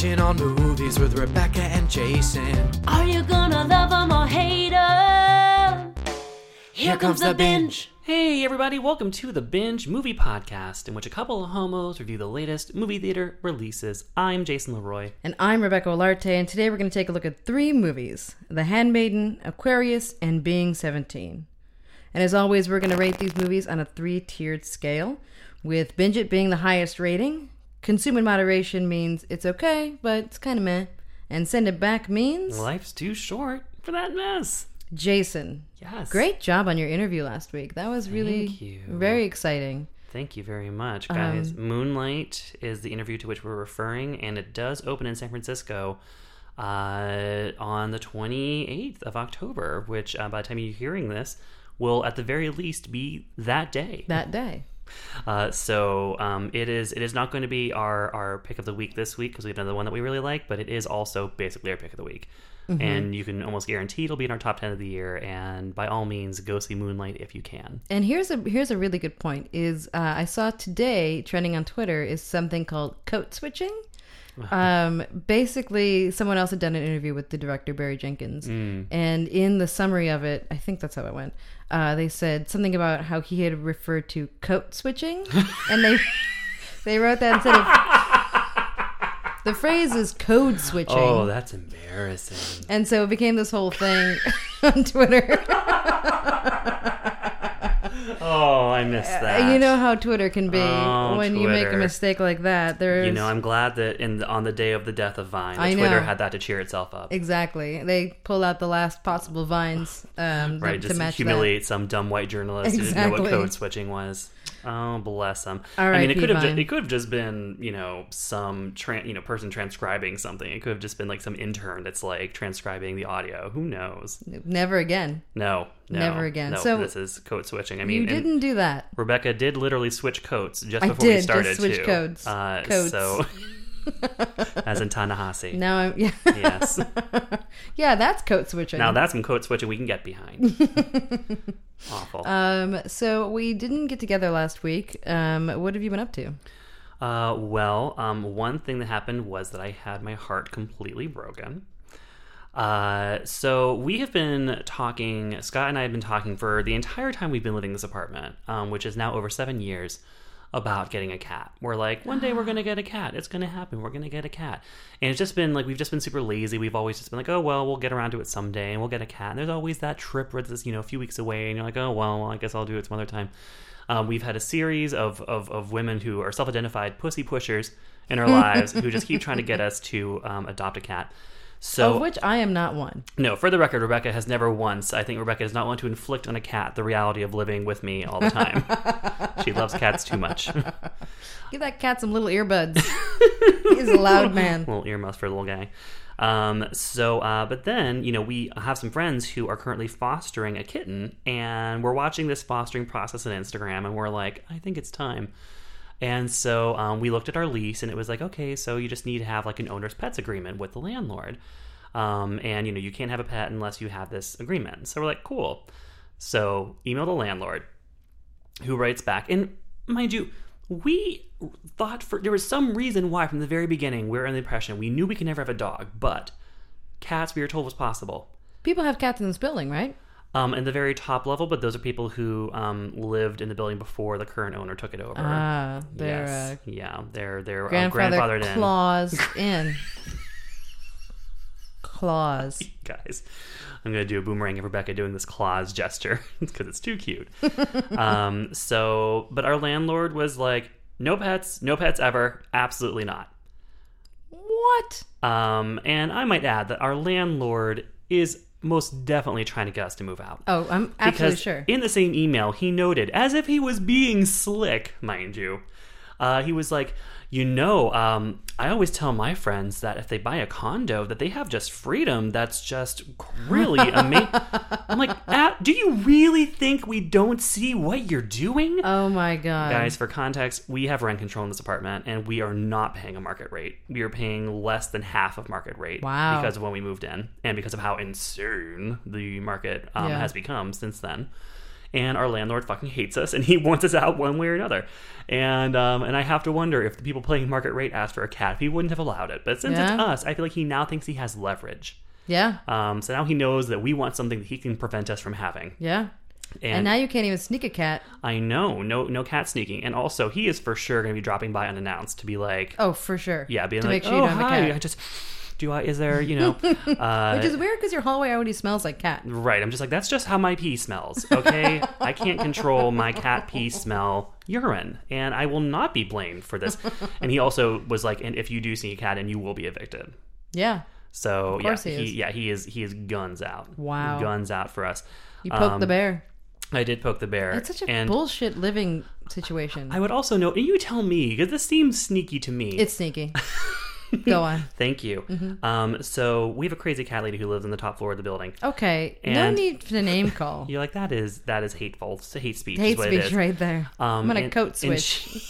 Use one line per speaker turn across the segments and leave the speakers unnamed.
Binging on movies with Rebecca and Jason.
Are you gonna love 'em or hate 'em?
Here comes the binge.
Hey, everybody, welcome to the Binge Movie Podcast, in which a couple of homos review the latest movie theater releases. I'm Jason Leroy.
And I'm Rebecca Olarte, and today we're going to take a look at three movies The Handmaiden, Aquarius, and Being 17. And as always, we're going to rate these movies on a three tiered scale, with Binge It being the highest rating. Consume in moderation means it's okay, but it's kind of meh. And send it back means
Life's too short for that mess.
Jason.
Yes.
Great job on your interview last week. That was really
Thank you.
very exciting.
Thank you very much,
Um,
guys. Moonlight is the interview to which we're referring, and it does open in San Francisco uh, on the 28th of October, which uh, by the time you're hearing this, will at the very least be that day.
That day.
Uh, so um, it is it is not going to be our, our pick of the week this week because we have another one that we really like, but it is also basically our pick of the week. And you can almost guarantee it'll be in our top ten of the year. And by all means, go see Moonlight if you can.
And here's a here's a really good point. Is uh, I saw today trending on Twitter is something called code switching. Um, basically, someone else had done an interview with the director Barry Jenkins, and in the summary of it, I think that's how it went. Uh, they said something about how he had referred to coat switching, and they they wrote that instead of the phrase is code switching.
Oh, that's embarrassing.
And so it became this whole thing on Twitter.
Oh, I missed that.
Uh, You know how Twitter can be
Oh,
when you make a mistake like that. There's
You know, I'm glad that in the, on the day of the death of Vine, that
I
Twitter
know.
had that to cheer itself up.
exactly they pull out the last possible vines um,
right,
to,
just
to
humiliate some dumb white journalist who didn't know what code switching was. Oh, bless them.
All
I mean, it could have
Vine.
ju- it could have just been you know some tran- you know person transcribing something. It could have just been like some intern that's like transcribing the audio. Who knows?
Never again.
No, no
Never again.
No,
So-
this is code switching. I mean,
you didn't do that.
Rebecca did literally switch codes just
I
before we
did, just switch
too.
codes.
Uh,
Codes.
So, as in Ta-Nehisi.
Now I'm yeah.
Yes.
yeah, that's code switching.
Now that's some code switching we can get behind. Awful.
um, so we didn't get together last week. Um, what have you been up to?
Uh, well, um, one thing that happened was that I had my heart completely broken. Uh, so we have been talking, Scott and I have been talking for the entire time we've been living in this apartment, um, which is now over seven years, about getting a cat. We're like, one day we're gonna get a cat. It's gonna happen. We're gonna get a cat. And it's just been like we've just been super lazy. We've always just been like, oh well, we'll get around to it someday, and we'll get a cat. And there's always that trip where it's you know a few weeks away, and you're like, oh well, I guess I'll do it some other time. Um, we've had a series of, of, of women who are self-identified pussy pushers in our lives who just keep trying to get us to um, adopt a cat. So
of which I am not one.
no, for the record, Rebecca has never once. I think Rebecca does not want to inflict on a cat the reality of living with me all the time. she loves cats too much.
Give that cat some little earbuds. He's a loud man.
little earmuffs for the little guy. Um, so, uh, but then, you know, we have some friends who are currently fostering a kitten, and we're watching this fostering process on Instagram, and we're like, I think it's time. And so um, we looked at our lease, and it was like, okay, so you just need to have like an owner's pets agreement with the landlord. Um, and, you know, you can't have a pet unless you have this agreement. So we're like, cool. So email the landlord who writes back. And mind you, we thought for there was some reason why from the very beginning we were in the impression we knew we could never have a dog, but cats we were told was possible.
People have cats in this building, right?
Um, in the very top level, but those are people who um, lived in the building before the current owner took it over.
Ah, they're
yes,
uh,
yeah, they're they're uh,
grandfather
grandfathered in.
claws in. Claws.
guys. I'm gonna do a boomerang of Rebecca doing this claws gesture because it's too cute. um, so, but our landlord was like, "No pets, no pets ever, absolutely not."
What?
Um, and I might add that our landlord is most definitely trying to get us to move out.
Oh, I'm absolutely
because
sure.
in the same email, he noted, as if he was being slick, mind you, uh, he was like, you know, um, I always tell my friends that if they buy a condo, that they have just freedom. That's just really amazing. I'm like, "Ah, do you really think we don't see what you're doing?
oh my god.
Guys, for context, we have rent control in this apartment, and we are not paying a market rate. We are paying less than half of market rate
Wow.
because of when we moved in, and because of how insane the market um,
Yeah.
has become since then. And our landlord fucking hates us, and he wants us out one way or another. And um, and I have to wonder if the people playing market rate asked for a cat, if he wouldn't have allowed it. But since
Yeah.
it's us, I feel like he now thinks he has leverage.
Yeah.
Um, so now he knows that we want something that he can prevent us from having.
Yeah.
And,
And now you can't even sneak a cat.
I know, no, no cat sneaking. And also, he is for sure going to be dropping by unannounced to be like,
Oh, for sure.
yeah, being
to
like,
make sure you
oh
don't have a
hi,
cat.
I just do I is there you know, uh,
Which is weird because your hallway already smells like cat.
right? I'm just like that's just how my pee smells. Okay, I can't control my cat pee smell urine, and I will not be blamed for this. And he also was like, and if you do see a cat, and you will be evicted.
Yeah.
So
Of
yeah,
he is.
yeah, he is he is guns out.
Wow.
guns out for us.
You poked the
Um,
bear.
I did poke the bear.
It's such a
and
bullshit living situation.
I would also note, and you tell me because this seems sneaky to me.
it's sneaky. Go on.
Thank you.
Mm-hmm.
Um, so we have a crazy cat lady who lives on the top floor of the building.
Okay. no need for the name call.
You're like that is that is hateful. It's hate speech.
Hate speech right there. I'm gonna
and-
code switch.
she-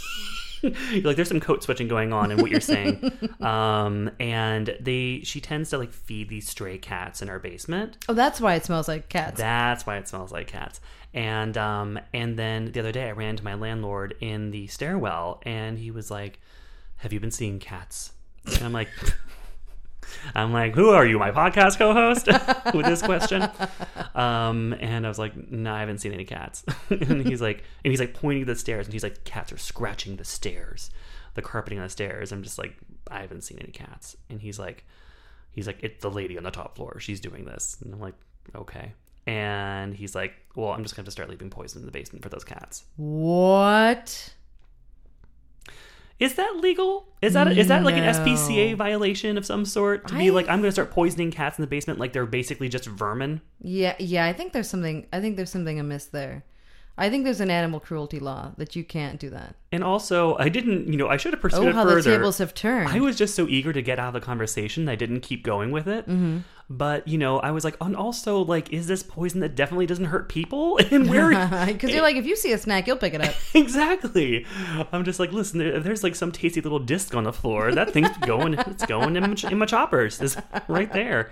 you're like there's some code switching going on in what you're saying. um, and they she tends to like feed these stray cats in our basement.
oh, that's why it smells like cats.
That's why it smells like cats. And um, and then the other day I ran to my landlord in the stairwell, and he was like, "Have you been seeing cats?" And I'm like. I'm like, who are you, my podcast co-host, with this question? Um, and I was like, no, I haven't seen any cats. and he's like, and he's like pointing to the stairs, and he's like, cats are scratching the stairs, the carpeting on the stairs. I'm just like, I haven't seen any cats. And he's like, he's like, it's the lady on the top floor. She's doing this. And I'm like, okay. And he's like, well, I'm just going to start leaving poison in the basement for those cats.
what?
Is that legal? Is that is that like an
No.
SPCA violation of some sort? To be
I-
like, I'm going to start poisoning cats in the basement like they're basically just vermin.
Yeah, yeah. I think there's something. I think there's something amiss there. I think there's an animal cruelty law that you can't do that.
And also, I didn't, you know, I should have pursued
Oh,
it
how
further.
the tables have turned.
I was just so eager to get out of the conversation, I didn't keep going with it.
Mm-hmm.
But you know, I was like, and also, like, is this poison that definitely doesn't hurt people? And where
Because you're like, if you see a snack, you'll pick it up.
exactly? I'm just like, listen, there, there's like some tasty little disc on the floor. That thing's going, it's going in my, in my choppers. It's right there.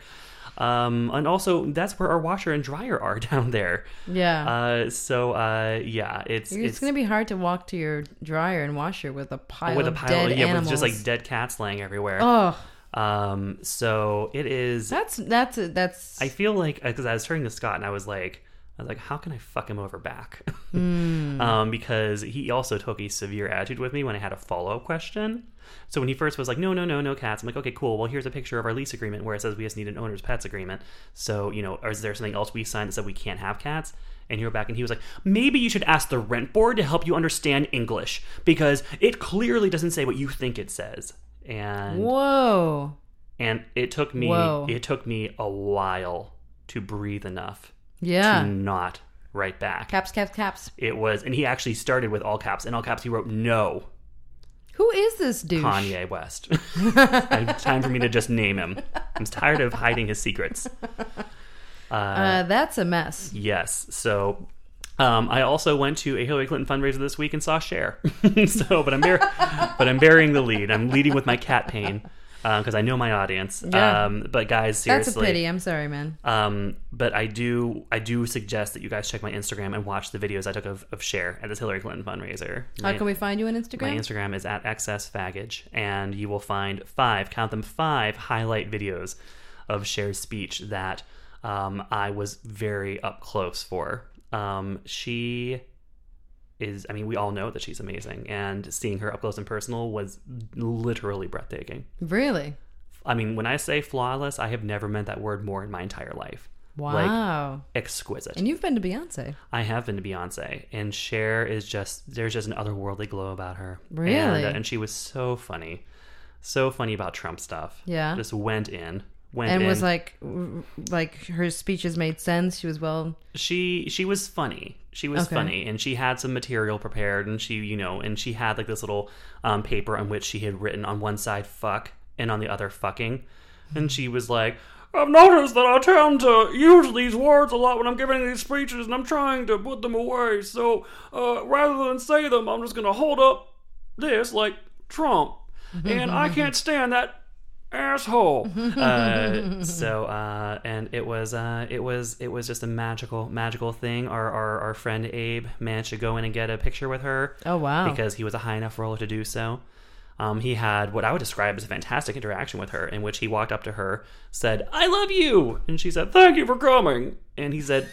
Um, and also, that's where our washer and dryer are down there.
Yeah.
Uh, so uh, yeah, it's
it's,
it's
gonna be hard to walk to your dryer and washer with a pile
with a
of
pile,
dead
yeah,
animals.
with just like dead cats laying everywhere.
oh,
Um, so it is.
that's that's that's.
I feel like because I was turning to Scott and I was like, I was like, how can I fuck him over back?
Hmm.
um, because he also took a severe attitude with me when I had a follow up question. So when he first was like, no, no, no, no cats, I'm like, okay, cool. Well, here's a picture of our lease agreement where it says we just need an owner's pets agreement. So you know, or is there something else we signed that said we can't have cats? And you were back, and he was like, maybe you should ask the rent board to help you understand English because it clearly doesn't say what you think it says. And
Whoa.
and it took me
Whoa.
it took me a while to breathe enough
Yeah.
to not write back.
Caps, caps, caps.
It was, and he actually started with all caps. In all caps, he wrote no,
Who is this dude?
Kanye West. time for me to just name him. I'm tired of hiding his secrets.
Uh, that's a mess.
Yes. So um, I also went to a Hillary Clinton fundraiser this week and saw Cher. so, but I'm but I'm burying the lead. I'm leading with my cat pain because I know my audience.
Yeah.
Um, but guys, seriously, That's
a pity. I'm sorry, man.
Um, but I do I do suggest that you guys check my Instagram and watch the videos I took of, of Cher at this Hillary Clinton fundraiser.
How can we find you on Instagram?
my
Instagram?
Instagram is at xsfaggage, and you will find five, count them, five highlight videos of Cher's speech that um, I was very up close for. Um, she is, I mean, we all know that she's amazing, and seeing her up close and personal was literally breathtaking.
Really?
I mean, when I say flawless, I have never meant that word more in my entire life.
Wow.
Like, exquisite.
and you've been to Beyonce.
I have been to Beyonce, and Cher is just there's just an otherworldly glow about her.
Really?
and, uh, and she was so funny, so funny about Trump stuff.
Yeah.
just went in, went
And
in.
was like, like her speeches made sense. She was well.
she she was funny. She was
Okay.
funny, and she had some material prepared, and she you know, and she had like this little um, paper on which she had written on one side "fuck" and on the other "fucking," and she was like. I've noticed that I tend to use these words a lot when I'm giving these speeches, and I'm trying to put them away. So uh, rather than say them, I'm just going to hold up this like Trump, and I can't stand that asshole. uh, so uh, and it was uh, it was it was just a magical magical thing. Our, our our friend Abe managed to go in and get a picture with her.
Oh, wow.
Because he was a high enough roller to do so. Um, he had what I would describe as a fantastic interaction with her, in which he walked up to her, said, "I love you," and she said, "Thank you for coming," and he said,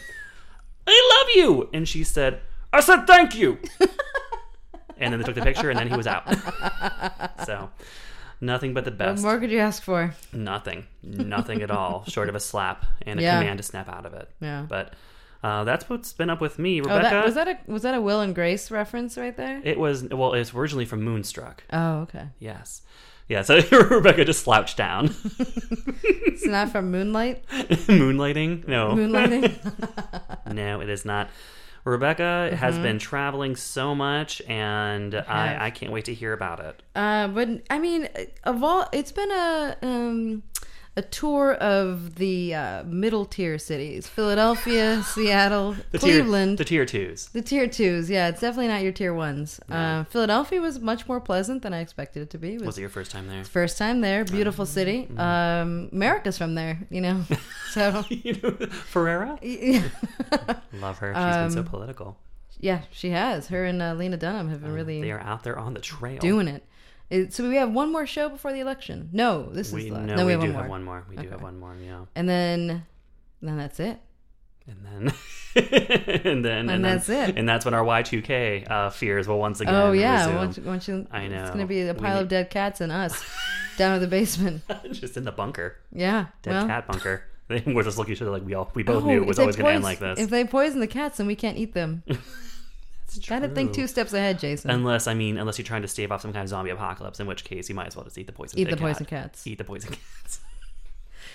"I love you," and she said, "I said thank you." and then they took the picture, and then he was out. so, nothing but the best.
What more could you ask for?
Nothing, nothing at all, short of a slap and a
Yeah.
command to snap out of it.
Yeah.
But uh, that's what's been up with me,
Oh,
Rebecca.
that was that a was that a Will and Grace reference right there?
it was well, it's originally from Moonstruck.
oh, okay.
Yes. Yeah, so Rebecca just slouched down.
It's not from Moonlight.
Moonlighting? No.
Moonlighting.
no, it is not. Rebecca has been traveling so much, and. I, I can't wait to hear about it.
uh, but I mean, of all, it's been a um, a tour of the uh, middle tier cities: Philadelphia, Seattle,
The
Cleveland.
Tier, the tier twos.
The tier twos, yeah, it's definitely not your tier ones. Uh, Philadelphia was much more pleasant than I expected it to be. It was
Was it your first time there?
first time there, beautiful city. Um, America's from there, you know. So
you know, Ferrera?
yeah,
Love her. She's been so
Um,
political.
yeah, she has. Her and uh, Lena Dunham have been really
They are out there on the trail.
doing it. It- So we have one more show before the election. No, this
we
is the,
no,
no,
we,
have
do
one more.
have one more. We do have one more, yeah.
and then then that's it.
And then, and then, and,
that's
then,
it.
And that's when our Y2K uh, fears will once again.
oh yeah, once, once you,
I know.
It's gonna be a
We
pile of dead cats and us down in the basement.
just in the bunker,
Yeah,
dead
well,
cat bunker. We're just looking at each other like we all we both
oh,
knew it was always going to end like this.
If they poison the cats, then we can't eat them.
It's
Gotta think two steps ahead, Jason.
Unless I mean, unless you're trying to stave off some kind of zombie apocalypse, in which case you might as well just eat the poison.
Eat the poison cats.
Eat the poison cats.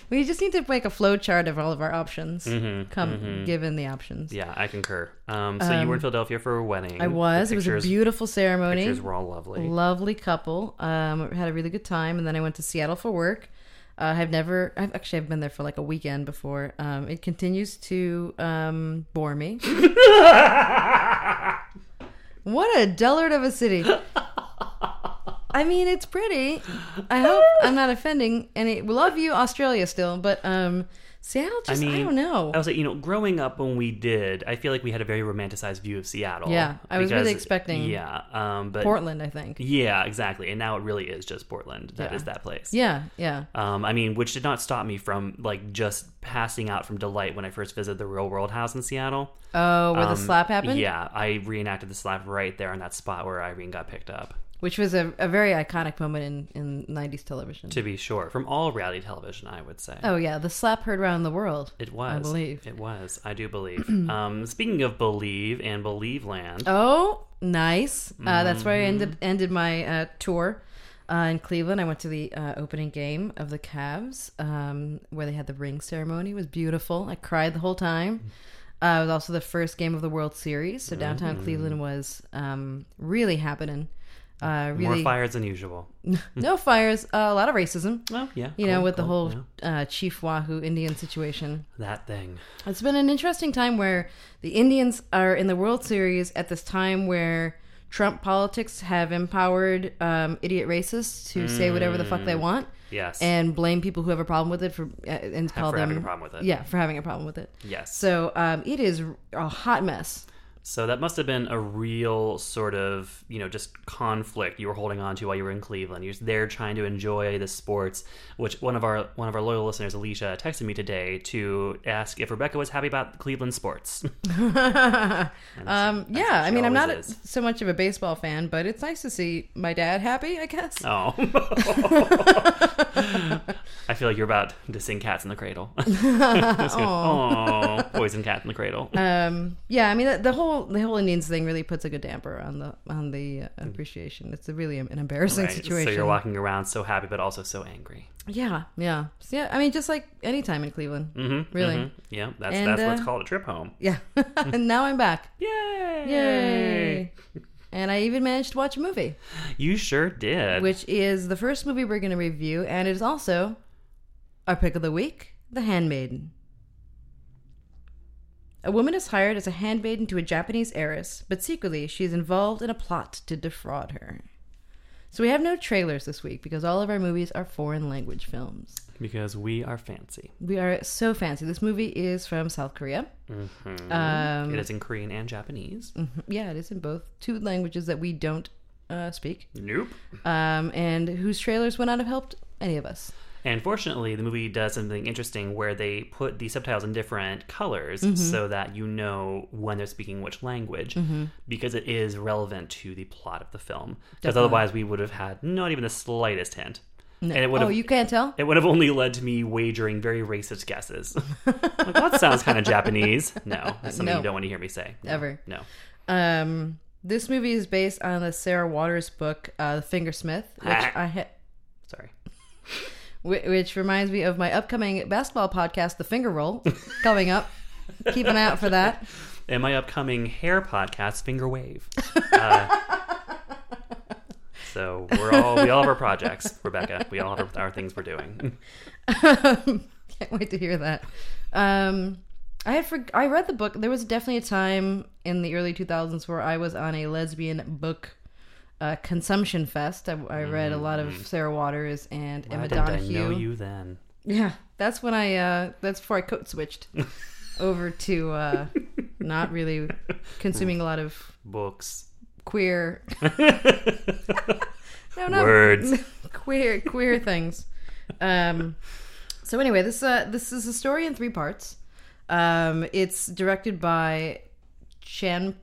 We just need to make a flow chart of all of our options.
Mhm,
Come
mhm.
given the options.
Yeah, I concur. Um, so you were in Philadelphia for a wedding.
I was.
The
It was a beautiful ceremony.
Pictures were all lovely.
Lovely couple. Um, had a really good time, and then I went to Seattle for work. Uh, I've never. I've actually I've been there for like a weekend before. Um, it continues to um, bore me. what a dullard of a city. I mean, it's pretty. I hope I'm not offending any. We love you, Australia, still, but um, Seattle. Just I,
mean, I
don't know.
I was like, you know, growing up when we did, I feel like we had a very romanticized view of Seattle.
Yeah, I was really expecting
Yeah, um, but
Portland, I think.
Yeah, exactly. And now it really is just Portland. That is
Yeah.
that place.
Yeah, yeah.
Um, I mean, which did not stop me from like just passing out from delight when I first visited the Real World House in Seattle.
Oh, where the
Um,
slap happened.
Yeah, I reenacted the slap right there in that spot where Irene got picked up.
Which was a, a very iconic moment in, in 90s television.
To be sure, from all reality television, I would say.
Oh, yeah, the slap heard around the world.
It was.
I believe.
It was. I do believe. um, speaking of believe and believe land.
Oh, nice. Uh, that's where I ended,
Mm-hmm.
ended my uh, tour uh, in Cleveland. I went to the uh, opening game of the Cavs um, where they had the ring ceremony. It was beautiful. I cried the whole time. Uh, it was also the first game of the World Series. So downtown
Mm-hmm.
Cleveland was um, really happening. Uh,
More fires than usual.
no fires. Uh, a lot of racism.
Well, yeah.
You know,
cool,
with the whole
yeah.
uh, Chief Wahoo Indian situation.
that thing.
It's been an interesting time where the Indians are in the World Series at this time where Trump politics have empowered um, idiot racists to say whatever the fuck they want
Yes.
and blame people who have a problem with it for uh, and call
for
them
having a problem with it.
Yeah, for having a problem with it.
yes.
So um, it is a hot mess.
So that must have been a real sort of, you know, just conflict you were holding on to while you were in Cleveland. You're there trying to enjoy the sports, which one of our one of our loyal listeners, Alicia, texted me today to ask if Rebecca was happy about Cleveland sports.
Um, yeah, I mean, I'm not
is.
so much of a baseball fan, but it's nice to see my dad happy. I guess.
Oh. I feel like you're about to sing Cats in the Cradle. oh, poison cat in the cradle.
um yeah i mean the, the whole the whole indians thing really puts a good damper on the on the uh, appreciation. It's a really an embarrassing
Right,
situation
So you're walking around so happy but also so angry.
yeah yeah. So, yeah i mean just like any time in cleveland.
Mm-hmm,
Really?
Yeah, that's
And,
that's what's
uh,
called a trip home.
yeah. And now i'm back.
Yay!
yay! And i even managed to watch a movie.
You sure did.
which is the first movie we're going to review and it is also our pick of the week the handmaiden a woman is hired as a handmaiden to a Japanese heiress, but secretly she is involved in a plot to defraud her. So we have no trailers this week because all of our movies are foreign language films.
Because we are fancy.
We are so fancy. This movie is from South Korea. Um,
it is in Korean and Japanese.
yeah, it is in both two languages that we don't uh, speak,
Nope.
um, and whose trailers would not have helped any of us.
And fortunately, the movie does something interesting where they put the subtitles in different colors
Mm-hmm.
so that you know when they're speaking which language
Mm-hmm.
because it is relevant to the plot of the film. Because otherwise, we would have had not even the slightest hint.
No.
And it would
oh,
have
you can't tell?
it would have only led to me wagering very racist guesses. like, that sounds kind of Japanese. No, that's something
No.
you don't want to hear me say. No,
Ever.
No.
Um, this movie is based on the Sarah Waters book, uh, The Fingersmith, which
Ah.
I ha-
Sorry.
Wh- which reminds me of my upcoming basketball podcast, The Finger Roll, coming up. Keep an eye out for that.
And my upcoming hair podcast, Finger Wave. Uh, so we're all we all have our projects, Rebecca. We all have our, our things we're doing.
Can't wait to hear that. Um, I had for- I read the book. There was definitely a time in the early 2000s where I was on a lesbian book uh, consumption fest. I, I read a lot of Sarah Waters and
Why
Emma
didn't
Donoghue.
I know you then?
Yeah, that's when I. Uh, that's before I code switched over to uh, not really consuming a lot of
Books.
queer. no, no,
Words.
queer, queer things. Um. So anyway, this uh, this is a story in three parts. Um, it's directed by Chan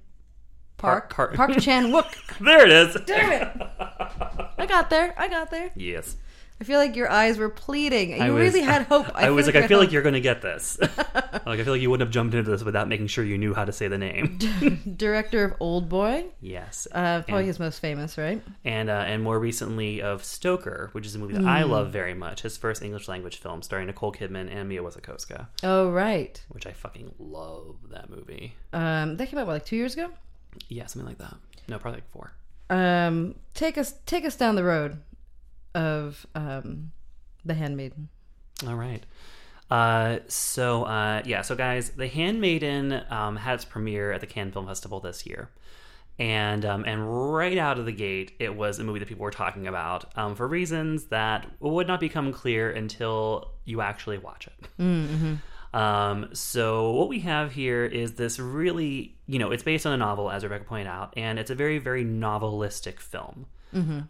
Park
Park-
Park, Chan Wook.
There it is.
Damn it! I got there. I got there.
Yes.
I feel like your eyes were pleading. You
I was-
really had hope.
I, was like, I feel like you're going to get this. like, I feel like you wouldn't have jumped into this without making sure you knew how to say the name.
director of Old Boy.
Yes.
Uh, probably his most famous, right?
and uh, and more recently of Stoker, which is a movie that
Hmm.
I love very much. His first English language film, starring Nicole Kidman and Mia Wasikowska,
Oh, right.
which I fucking love that movie.
Um, that came out what, like two years ago.
Yeah, something like that. No, probably like four.
Um, take us take us down the road of um, the Handmaiden.
All right. Uh, so uh, yeah, so guys, The Handmaiden um, had its premiere at the Cannes Film Festival this year, and um, and right out of the gate, it was a movie that people were talking about um, for reasons that would not become clear until you actually watch it. Um, so what we have here is this really, you know, it's based on a novel, as Rebecca pointed out, and it's a very, very novelistic film.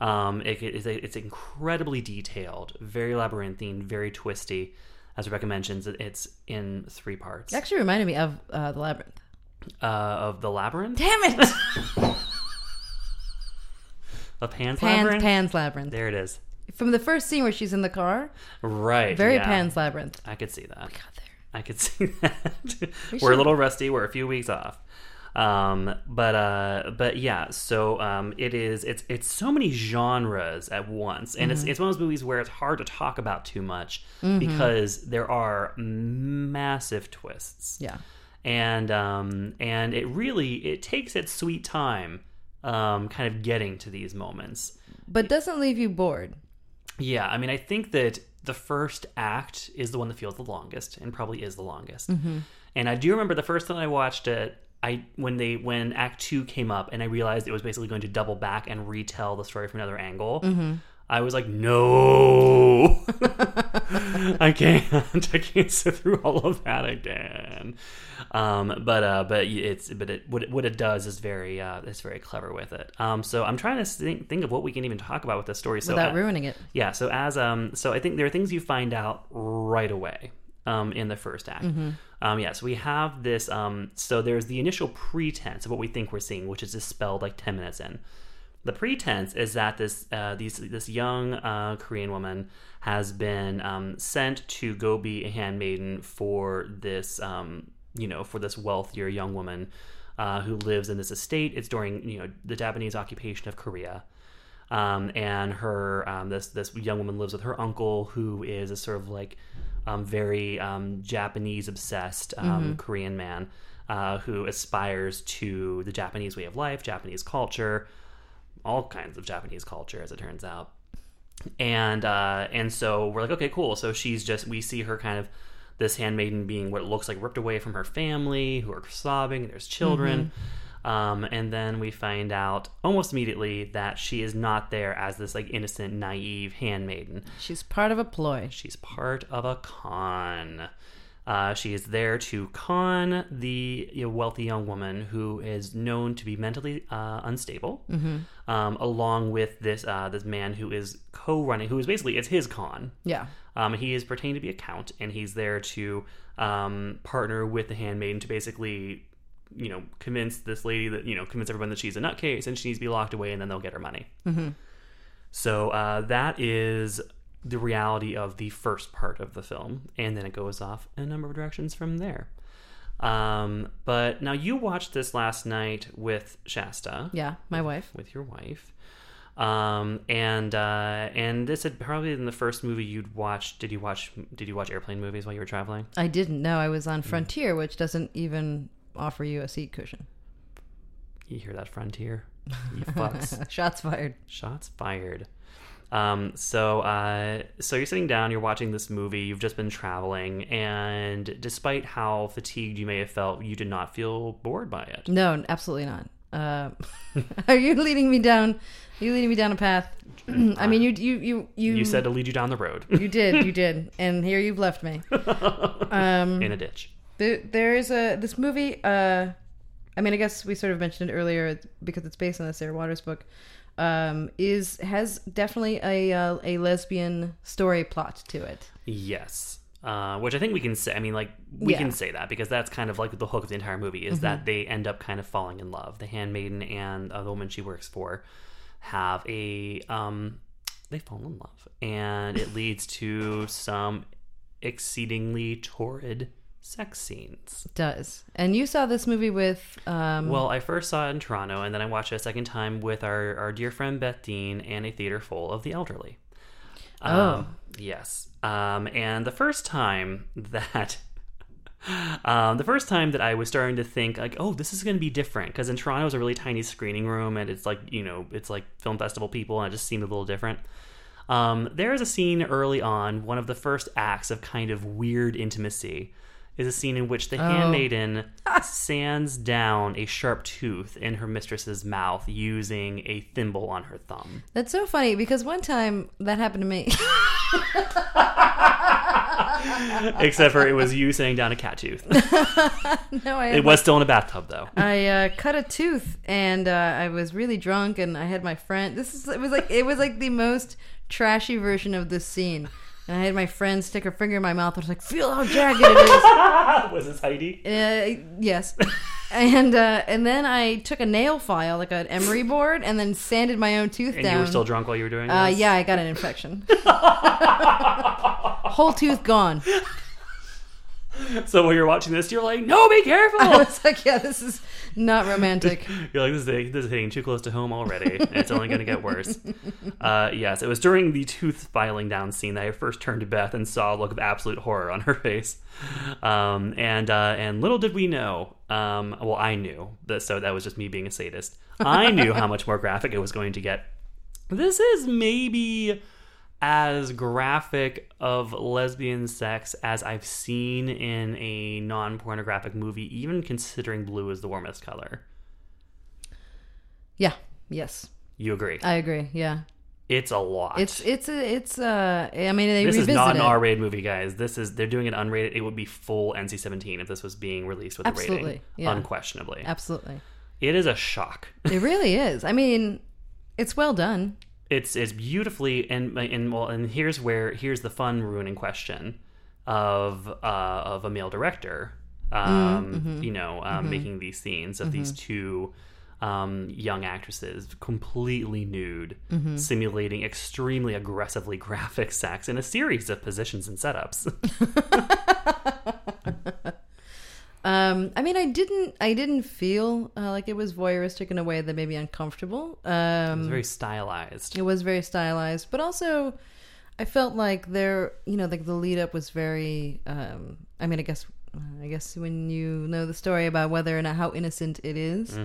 Um, it, it's, it's incredibly detailed, very labyrinthine, very twisty. As Rebecca mentions, it's in three parts
It actually reminded me of uh, the Labyrinth.
uh, of the labyrinth
Damn it!
of Pan's,
Pan's
labyrinth.
Pan's Labyrinth.
There it is.
From the first scene where she's in the car,
Right.
very
yeah.
Pan's Labyrinth.
I could see that.
There.
I could see that.
We
We're a little rusty. We're a few weeks off. Um, but uh, but yeah. So um, it is. It's it's so many genres at once, and it's it's one of those movies where it's hard to talk about too much because there are massive twists.
Yeah.
and um, and it really it takes its sweet time, um, kind of getting to these moments.
But doesn't leave you bored.
Yeah, I mean, I think that the first act is the one that feels the longest, and probably is the longest. Mm-hmm. And I do remember the first time I watched it, I when they when Act Two came up, and I realized it was basically going to double back and retell the story from another angle. Mm-hmm. I was like, no, I can't, I can't sit through all of that again. Um, but uh, but it's but it what it, what it does is very uh, it's very clever with it. Um, so I'm trying to think, think of what we can even talk about with this story. So
without
uh,
ruining it.
yeah, so as um so I think there are things you find out right away um in the first act. Um yeah, so we have this um so there's the initial pretense of what we think we're seeing, which is dispelled like 10 minutes in. The pretense is that this uh, these this young uh, Korean woman has been um, sent to go be a handmaiden for this um, you know for this wealthier young woman uh, who lives in this estate. It's during you know the Japanese occupation of Korea, um, and her um, this this young woman lives with her uncle who is a sort of like um, very um, Japanese obsessed um, Korean man uh, who aspires to the Japanese way of life, Japanese culture, all kinds of Japanese culture, as it turns out. And uh, and so we're like, okay, cool. So she's just we see her kind of this handmaiden being what looks like ripped away from her family, who are sobbing. There's children. Um, and then we find out almost immediately that she is not there as this like innocent, naive handmaiden.
She's part of a ploy.
She's part of a con. Uh, she is there to con the you know, wealthy young woman who is known to be mentally uh, unstable, um, along with this uh, this man who is co-running, who is basically it's his con.
Yeah.
Um, he is pretending to be a count, and he's there to um, partner with the handmaiden to basically, you know, convince this lady that you know, convince everyone that she's a nutcase and she needs to be locked away, and then they'll get her money. So uh, that is the reality of the first part of the film, and then it goes off in a number of directions from there. Um, but now you watched this last night with Shasta,
Yeah. My wife.
with your wife. Um, and uh, and this had probably been the first movie you'd watched. Did you watch? Did you watch airplane movies while you were traveling?
I didn't know I was on Frontier, which doesn't even offer you a seat cushion.
You hear that, Frontier? You fucks.
Shots fired.
Shots fired. Um, so, uh, so you're sitting down, you're watching this movie, you've just been traveling, and despite how fatigued you may have felt, you did not feel bored by it.
No, absolutely not. Uh, are you leading me down? Are you leading me down a path? I mean, you, you, you, you.
You said to lead you down the road
you did, you did, and here you've left me. Um,
in a ditch.
there, there is a this movie. Uh, I mean, I guess we sort of mentioned it earlier because it's based on the Sarah Waters book. Um, is has definitely a uh, a lesbian story plot to it.
Yes. Uh, which I think we can say. I mean, like we
Yeah.
can say that because that's kind of like the hook of the entire movie is that they end up kind of falling in love. The handmaiden and uh, the woman she works for have a um, they fall in love, and it leads to some exceedingly torrid sex scenes.
Does and you saw this movie with um,
Well, I first saw it in Toronto, and then I watched it a second time with our, our dear friend Beth Dean and a theater full of the elderly.
Oh.
Um, yes. Um, and the first time that. Um, the first time that I was starting to think like, oh, this is going to be different because in Toronto it's a really tiny screening room and it's like you know it's like film festival people and it just seemed a little different. Um, there is a scene early on, one of the first acts of kind of weird intimacy, is a scene in which the handmaiden sands down a sharp tooth in her mistress's mouth using a thimble on her thumb.
That's so funny because one time that happened to me.
Except for it was you saying down a cat tooth.
no, I
It was still in a bathtub though.
I uh, cut a tooth and uh, I was really drunk and I had my friend. This is it was like it was like the most trashy version of this scene. And I had my friend stick her finger in my mouth. and I was like, "Feel how jagged it is."
was this Heidi?
Uh, yes. And uh, and then I took a nail file, like an emery board, and then sanded my own tooth
And
down.
you were still drunk while you were doing
uh,
this?
yeah, I got an infection. Whole tooth gone.
So while you're watching this, you're like, no, be
I
careful.
was like, yeah, this is not romantic.
You're like, this is, this is hitting too close to home already, and it's only going to get worse. Uh, yes, it was during the tooth filing down scene that I first turned to Beth and saw a look of absolute horror on her face. Um, and uh, and little did we know, um, well, I knew that, so that was just me being a sadist. I knew how much more graphic it was going to get. This is maybe as graphic of lesbian sex as I've seen in a non pornographic movie, even considering blue is the warmest color.
Yeah. Yes.
You agree?
I agree. Yeah.
it's a lot.
It's it's it's uh I mean they
this is not an. R-rated movie, guys. This is they're doing it unrated. It would be full NC-17 if this was being released with a rating,
Absolutely, yeah.
unquestionably.
Absolutely.
It is a shock.
It really is. I mean, it's well done.
It's it's beautifully and and well and here's where here's the fun ruining question of uh of a male director um you know um, making these scenes of these two um young actresses completely nude simulating extremely aggressively graphic sex in a series of positions and setups
Um, I mean, I didn't I didn't feel uh, like it was voyeuristic in a way that made me uncomfortable. Um,
it's very stylized
it was very stylized, but also I felt like there, you know, like the lead up was very. Um, I mean, I guess, I guess when you know the story about whether or not how innocent it is,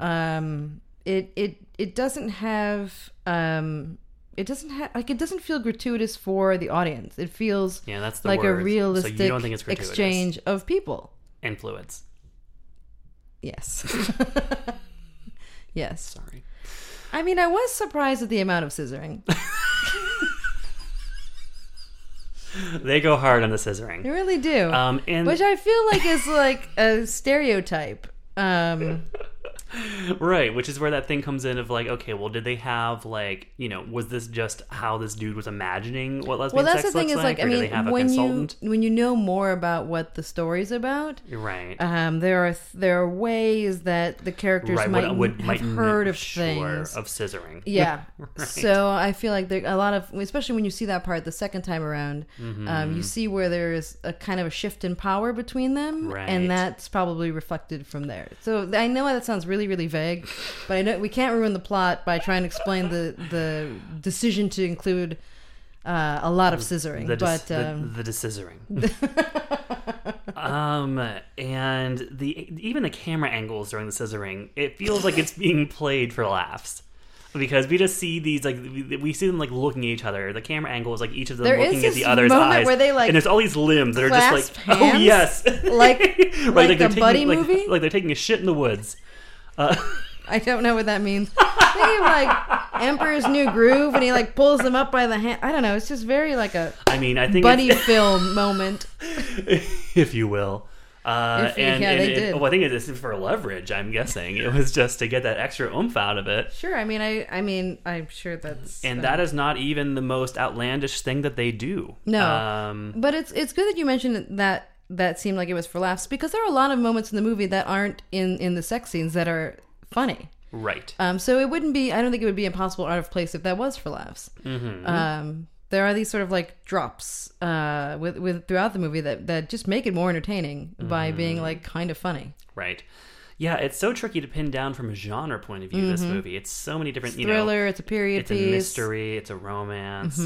um, it it it doesn't have. Um, it doesn't have like it doesn't feel gratuitous for the audience. It feels
Yeah, that's the
like
word.
a
So
realistic
you don't think it's
exchange of people.
And fluids
Yes. yes.
Sorry.
I mean, I was surprised at the amount of scissoring.
They go hard on the scissoring.
They really do.
Um, and
Which I feel like is like a stereotype. Um,
Right, which is where that thing comes in of like, okay, well, did they have like, you know, was this just how this dude was imagining what lesbian
well, that's the
sex
thing
looks
is like, I
or do
mean,
they have a
when you when you know more about what the story's about,
right.
um, there are there are ways that the characters
right,
might
would
have
might
heard of
sure,
things.
of scissoring.
Yeah.
Right.
So I feel like there a lot of, especially when you see that part the second time around,
Mm-hmm.
um, you see where there is a kind of a shift in power between them,
Right.
and that's probably reflected from there. So I know that sounds really, really vague, but I know we can't ruin the plot by trying to explain the the decision to include uh, a lot of scissoring.
the, dis-
but
the,
um,
the descissoring. um, and the even the camera angles during the scissoring, it feels like it's being played for laughs. Because we just see these like we see them like looking at each other. The camera angle is like each of them
There
looking at the other's eyes,
where they, like,
and there's all these limbs that are just like, oh yes,
like-
right,
like
taking-
buddy
like-
movie?
like they're taking a shit in the woods. Uh,
I don't know what that means. Thinking of like Emperor's New Groove, and he like pulls them up by the hand. I don't know. It's just very like a
I mean, I think
buddy film moment.
if you will. Uh,
If-
and,
yeah,
and
they
it,
did.
well, I think it's for leverage. I'm guessing it was just to get that extra oomph out of it.
Sure. I mean, I I mean, I'm sure that's
And
uh,
that is not even the most outlandish thing that they do.
No.
Um,
But it's it's good that you mentioned that that seemed like it was for laughs because there are a lot of moments in the movie that aren't in in the sex scenes that are funny.
right.
Um, so it wouldn't be. I don't think it would be impossible out of place if that was for laughs.
Mm-hmm.
Um, there are these sort of like drops uh, with with throughout the movie that that just make it more entertaining by
Mm-hmm.
being like kind of funny.
Right. Yeah, it's so tricky to pin down from a genre point of view. This movie, it's so many different. You know,
Mm-hmm. Thriller. it's a period
it's
piece. Mm-hmm.
a mystery. It's a romance.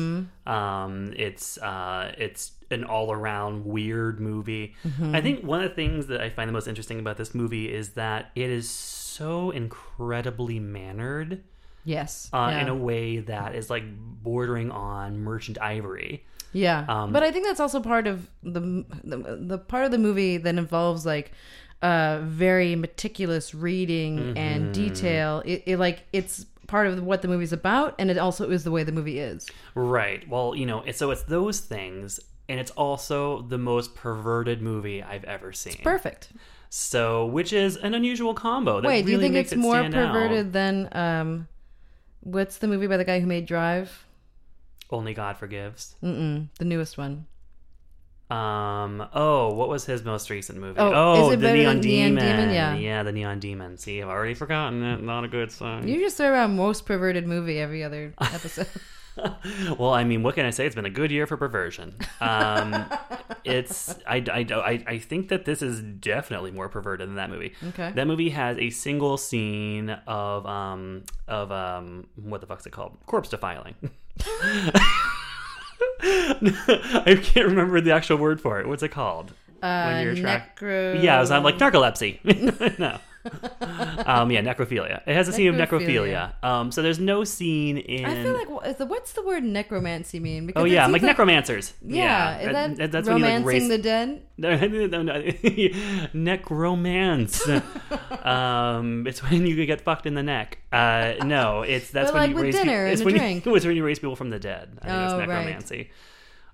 Um, it's uh, it's an all around weird movie.
Mm-hmm.
I think one of the things that I find the most interesting about this movie is that it is so incredibly mannered.
Yes.
Uh,
yeah.
In a way that is like bordering on Merchant Ivory.
Yeah,
Um,
but I think that's also part of the, the the part of the movie that involves like uh very meticulous reading
Mm-hmm.
and detail. It, it like it's part of what the movie's about, and it also is the way the movie is.
Right. Well, you know, so it's those things, and it's also the most perverted movie I've ever seen.
Perfect.
So, which is an unusual combo. That
Wait, do you
really
think it's
it
more
stand out.
perverted than um, what's the movie by the guy who made Drive?
Only God forgives.
Mm-mm, the newest one.
Um. Oh, what was his most recent movie?
Oh,
Oh,
is it
the Neon Demon.
Neon Demon? Yeah.
yeah, the Neon Demon. See, I've already forgotten it. Not a good sign.
You just throw around most perverted movie every other episode.
well, I mean, what can I say? It's been a good year for perversion. Um, it's I, I, I, I think that this is definitely more perverted than that movie.
Okay.
That movie has a single scene of um of um what the fuck's it called? Corpse defiling. I can't remember the actual word for it. What's it called?
Uh,
track-
necro.
Yeah, it was, I'm like narcolepsy. no. Um, yeah, necrophilia. It has a scene of
Necrophilia.
Um, so there's no scene in.
I feel like wha- is the- what's the word necromancy mean? Because
Oh yeah, like, necromancers.
Yeah, is that,
that- that's when you
romancing
like raise
the dead?
necromance. um, it's when you get fucked in the neck. Uh, no, it's that's
But,
when
like,
you raise
dinner
people, it's
a
when
drink.
You, it's when you raise people from the dead. I think
Oh,
it's
right.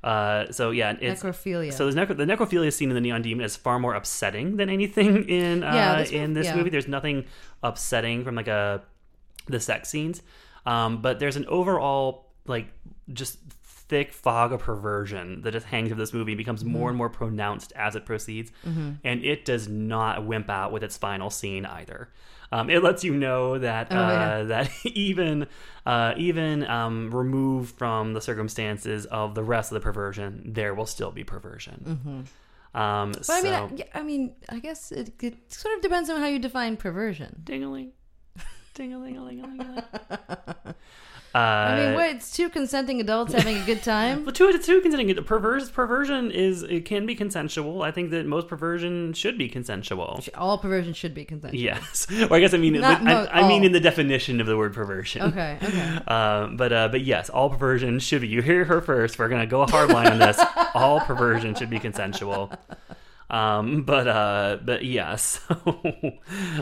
Uh, so yeah, it's
Necrophilia.
So there's necro- the necrophilia scene in the Neon Demon is far more upsetting than anything in uh,
Yeah, this
in this
yeah.
movie. There's nothing upsetting from like a the sex scenes, um, but there's an overall like just thick fog of perversion that just hangs over this movie becomes
Mm-hmm.
more and more pronounced as it proceeds, and it does not wimp out with its final scene either. Um, it lets you know that
Oh,
uh,
yeah.
that even uh, even um, removed from the circumstances of the rest of the perversion, there will still be perversion. Um,
But
so,
I mean, I, yeah, I mean, I guess it, it sort of depends on how you define perversion.
ding-a-ling, ding-a-ling-a-ling-a-ling-a-ling. Uh,
I mean, what? It's two consenting adults having a good time.
Well, two two consenting perverse perversion is it can be consensual. I think that most perversion should be consensual.
All perversion should be consensual.
Yes, or I guess I mean
Not
I, I mean
all.
in the definition of the word perversion.
Okay. Okay.
Um, but uh, but yes, all perversion should be. You hear her first. We're gonna go a hard line on this. all perversion should be consensual. Um, but uh, but yeah, so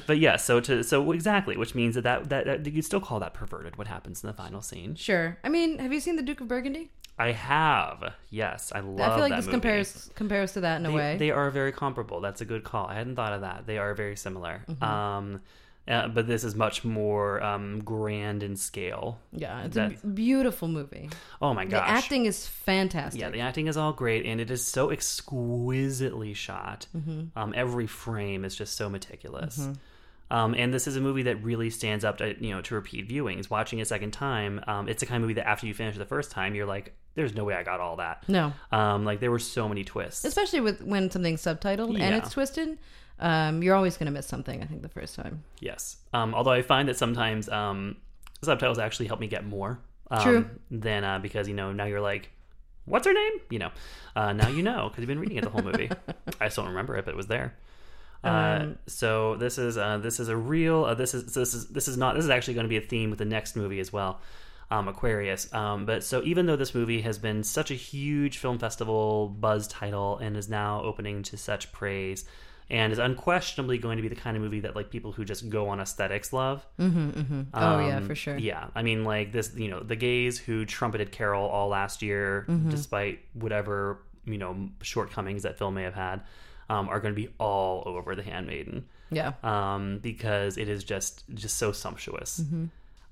but yeah, so to so exactly, which means that that, that, that you still call that perverted. What happens in the final scene?
Sure. I mean, have you seen The Duke of Burgundy?
I have, yes, I love.
I feel like
that
this
movie.
compares compares to that in a way.
they are very comparable. That's a good call. I hadn't thought of that. They are very similar.
Mm-hmm.
Um, uh, but this is much more um, grand in scale.
yeah, it's
That's-
a beautiful movie.
Oh my gosh.
The acting is fantastic.
Yeah, the acting is all great, and it is so exquisitely shot.
Mm-hmm.
Um, every frame is just so meticulous. Um, and this is a movie that really stands up to you know to repeat viewings. Watching a second time, um, it's the kind of movie that after you finish the first time, you're like, "There's no way I got all that."
no,
Um, like there were so many twists.
especially with when something's subtitled and it's twisted. Um, you're always going to miss something. I think the first time.
Yes. Um, although I find that sometimes um, subtitles actually help me get more. Um,
True.
Than uh, because you know now you're like, what's her name? You know, uh, now you know because you've been reading it the whole movie. I still don't remember it, but it was there. Uh,
Um,
so this is uh, this is a real uh, this is this is this is not this is actually going to be a theme with the next movie as well, um, Aquarius. Um, but so even though this movie has been such a huge film festival buzz title and is now opening to such praise, and is unquestionably going to be the kind of movie that like people who just go on aesthetics love.
oh yeah,
Um,
for sure.
Yeah, I mean, like this, you know, the gays who trumpeted Carol all last year,
Mm-hmm.
despite whatever you know shortcomings that film may have had, um, are going to be all over The Handmaiden
Yeah.
um, because it is just just so sumptuous.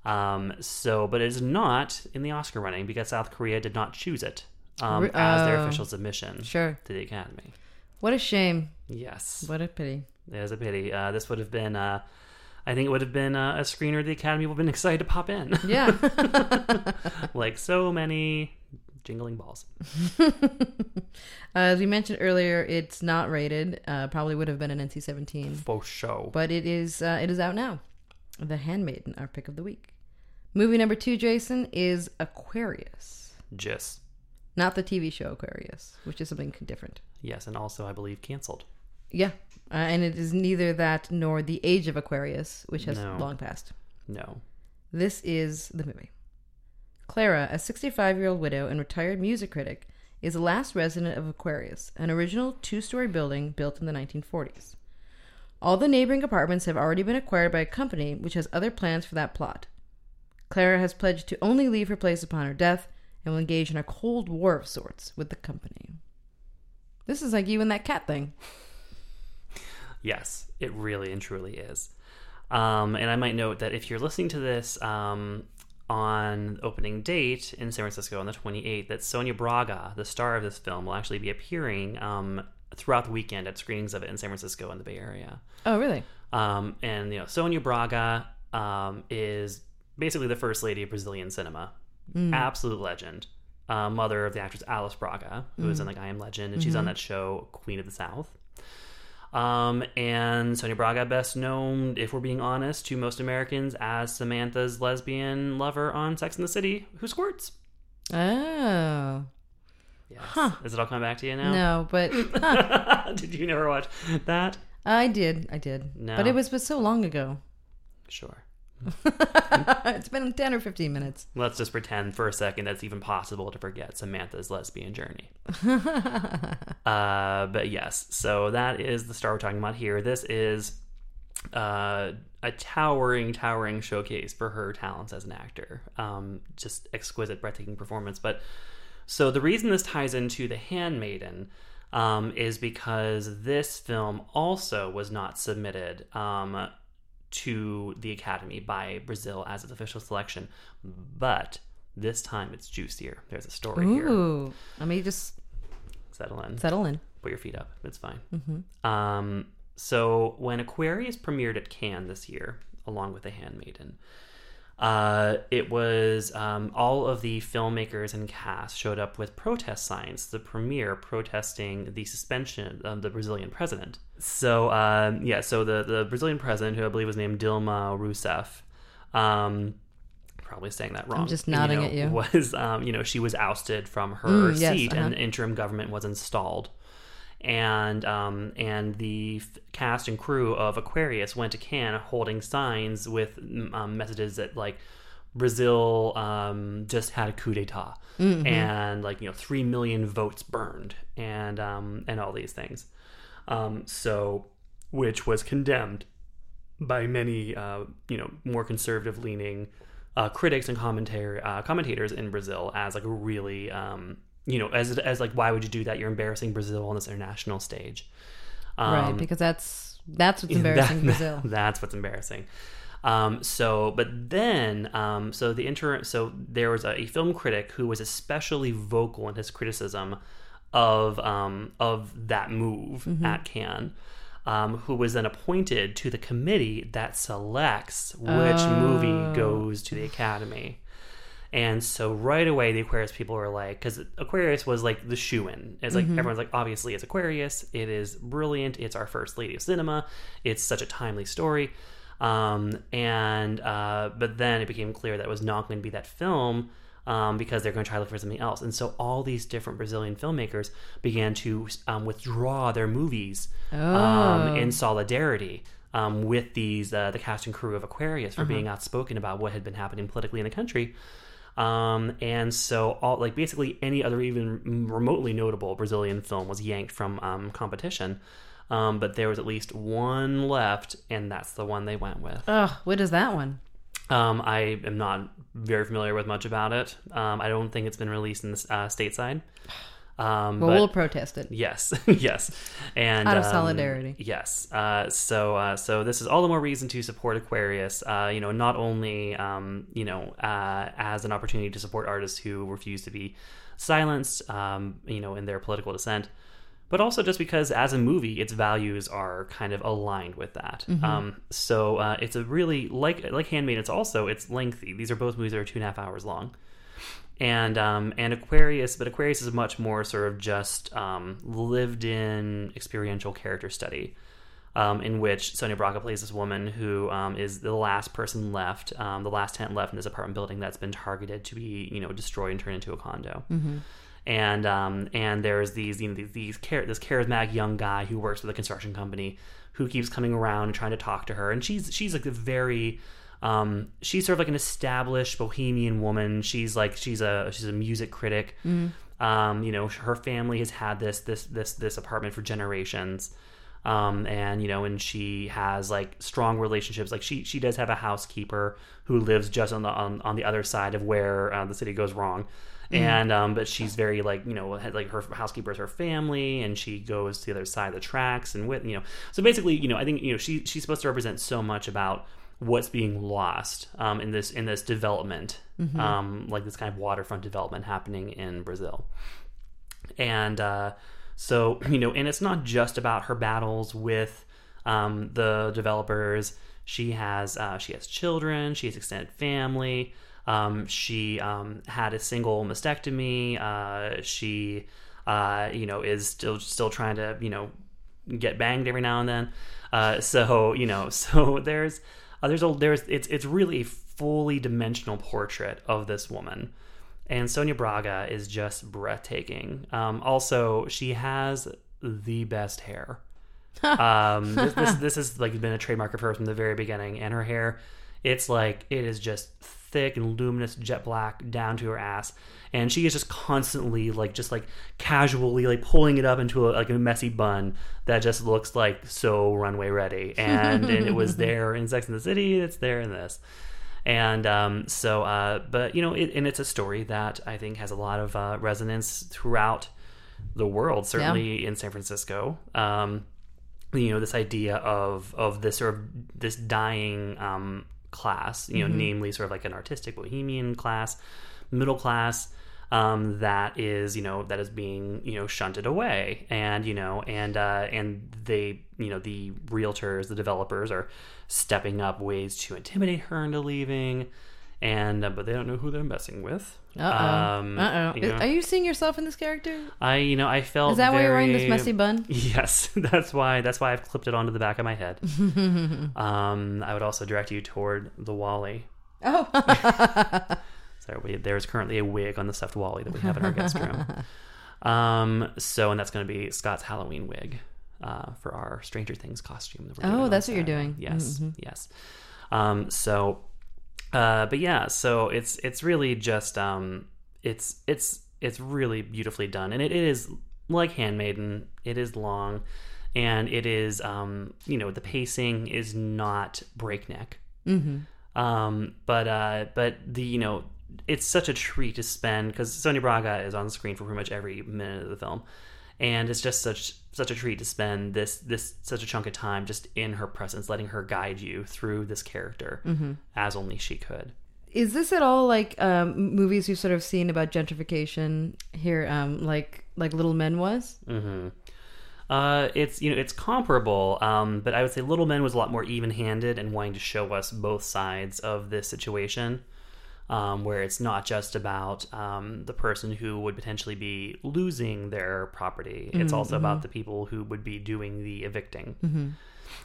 Um, so, but it is not in the Oscar running because South Korea did not choose it um, as their
oh.
official submission
Sure.
to the Academy.
What a shame.
Yes,
What a pity.
it is a pity. Uh, this would have been. Uh, I think it would have been uh, a screener the Academy would have been excited to pop in.
Yeah.
like so many jingling balls.
As we mentioned earlier, it's not rated. Uh, probably would have been an NC-17,
For show.
but it is. Uh, it is out now. The Handmaiden, our pick of the week. Movie number two, Jason, is Aquarius,
Just
not the TV show Aquarius, which is something different.
yes, and also I believe canceled.
Yeah, uh, and it is neither that nor the Age of Aquarius, which has
No.
long passed.
No.
This is the movie. Clara, a 65 year old widow and retired music critic, is the last resident of Aquarius, an original two story building built in the 1940s. All the neighboring apartments have already been acquired by a company which has other plans for that plot. Clara has pledged to only leave her place upon her death and will engage in a cold war of sorts with the company. This is like you and that cat thing.
Yes, it really and truly is. Um, and I might note that if you're listening to this um, on opening date in San Francisco on the 28th, that Sonia Braga, the star of this film, will actually be appearing um, throughout the weekend at screenings of it in San Francisco and the Bay Area.
Oh, really?
Um, and you know, Sonia Braga um, is basically the first lady of Brazilian cinema, absolute legend. Uh, mother of the actress Alice Braga, who who is in like I Am Legend, and she's on that show Queen of the South. Um, and Sonia Braga, best known, if we're being honest, to most Americans as Samantha's lesbian lover on Sex and the City, who squirts.
Oh.
Yes. Is it all coming back to you now?
No, but
Did you never watch that?
I did. I did.
No.
But it was, was so long ago.
Sure.
it's been 10 or 15 minutes.
Let's just pretend for a second that's even possible to forget Samantha's lesbian journey. uh, but yes, so that is the star we're talking about here. This is uh, a towering, towering showcase for her talents as an actor. Um, just exquisite, breathtaking performance. But so the reason this ties into The Handmaiden um, is because this film also was not submitted um, to the Academy by Brazil as its official selection, but this time it's juicier. There's a story here.
Ooh. Let me just
Settle in
settle in.
put your feet up. It's fine. Um, so when Aquarius premiered at Cannes this year, along with The Handmaiden, uh, it was um, all of the filmmakers and cast showed up with protest signs. The premiere protesting the suspension of the Brazilian president. So um, yeah, so the the Brazilian president, who I believe was named Dilma Rousseff. Um, Probably saying that wrong.
just nodding
know,
at you.
Was um, you know she was ousted from her
Mm,
seat, and
uh-huh.
an interim government was installed and um, and the f- cast and crew of Aquarius went to Cannes holding signs with um, messages that like Brazil um, just had a coup d'état and like you know three million votes burned and um, and all these things. Um, so, which was condemned by many, uh, you know, more conservative leaning uh, critics and commentator uh, commentators in Brazil as like a really, um, you know, as as like why would you do that? You're embarrassing Brazil on this international stage,
right,
Um,
because that's that's what's embarrassing
that-
Brazil.
That's what's embarrassing. Um, so, but then, um, so the inter, so there was a, a film critic who was especially vocal in his criticism of um, of that move at Cannes, um, who was then appointed to the committee that selects which movie goes to the Academy. And so right away, the Aquarius people were like, because Aquarius was like the shoe in. It's like everyone's like, obviously, it's Aquarius. It is brilliant. It's our first lady of cinema. It's such a timely story. Um, and uh, but then it became clear that it was not going to be that film um, because they're going to try to look for something else. And so all these different Brazilian filmmakers began to um, withdraw their movies um, in solidarity um, with these uh, the cast and crew of Aquarius for being outspoken about what had been happening politically in the country. Um, and so all like basically any other even remotely notable Brazilian film was yanked from um, competition. Um, but there was at least one left, and that's the one they went with.
Ugh, what is that one?
Um, I am not very familiar with much about it. Um, I don't think it's been released in the uh, stateside. Um,
Well,
but
we'll protest it.
yes, yes, and
Out of
um,
solidarity.
Yes. Uh, so, uh, so this is all the more reason to support Aquarius. Uh, you know, not only um, you know uh, as an opportunity to support artists who refuse to be silenced, um, you know, in their political dissent, but also just because as a movie, its values are kind of aligned with that. Um, so uh, it's a really like like Handmaid. It's also it's lengthy. These are both movies that are two and a half hours long and um, and Aquarius, but Aquarius is much more sort of just um, lived in experiential character study, um, in which Sonia Braga plays this woman who um, is the last person left, um, the last tenant left in this apartment building that's been targeted to be you know destroyed and turned into a condo. And um, and there's these you know these, these char- this charismatic young guy who works for the construction company who keeps coming around and trying to talk to her, and she's she's like a very um, she's sort of like an established bohemian woman. She's like she's a she's a music critic. Um, you know, her family has had this this this this apartment for generations. Um, and you know, and she has like strong relationships. Like she she does have a housekeeper who lives just on the on, on the other side of where uh, the city goes wrong. And um, but she's very like you know like her housekeeper is her family, and she goes to the other side of the tracks and with you know. So basically, you know, I think you know she she's supposed to represent so much about what's being lost um, in this in this development, um, like this kind of waterfront development happening in Brazil. And uh, so you know, and it's not just about her battles with um, the developers. She has uh, she has children. She has extended family. Um, she um, had a single mastectomy. Uh, she uh, you know is still still trying to you know get banged every now and then. Uh, so you know, so there's uh, there's a there's it's it's really a fully dimensional portrait of this woman, and Sonia Braga is just breathtaking. Um, also, she has the best hair. um, this, this this has like been a trademark of hers from the very beginning, and her hair, it's like it is just thick and luminous jet black down to her ass. And she is just constantly like just like casually like pulling it up into a, like a messy bun that just looks like so runway ready. And, and it was there in sex in the city it's there in this. And um, so uh, but you know it, and it's a story that i think has a lot of uh, resonance throughout the world certainly in san francisco. Um, you know this idea of of this sort of this dying um, class you know namely sort of like an artistic bohemian class middle class um, that is you know that is being you know shunted away. And you know and uh, and they you know the realtors the developers are stepping up ways to intimidate her into leaving and uh, but they don't know who they're messing with
Uh oh.
Um,
uh oh.
you know,
Are you seeing yourself in this character?
I you know I felt
Is that why you're wearing this messy bun?
Yes, that's why. That's why I've clipped it onto the back of my head. um, I would also direct you toward the Wally.
Oh.
So we, there's currently a wig on the stuffed Wally that we have in our guest room. Um, so and that's going to be Scott's Halloween wig uh, for our Stranger Things costume. That we're
Oh, that's what you're doing.
Yes, yes. Um, so, uh, but yeah, so it's it's really just um, it's it's it's really beautifully done, and it, it is like Handmaiden. It is long. and it is um, you know the pacing is not breakneck. Mm-hmm. Um, but uh, but the you know it's such a treat to spend because Sonia Braga is on screen for pretty much every minute of the film, and it's just such such a treat to spend this this such a chunk of time just in her presence, letting her guide you through this character as only she could.
Is this at all like um, movies you've sort of seen about gentrification here, um, like like Little Men was? mm-hmm.
Uh, it's you know it's comparable, um, but I would say Little Men was a lot more even-handed and wanting to show us both sides of this situation, um, where it's not just about um, the person who would potentially be losing their property; it's also about the people who would be doing the evicting.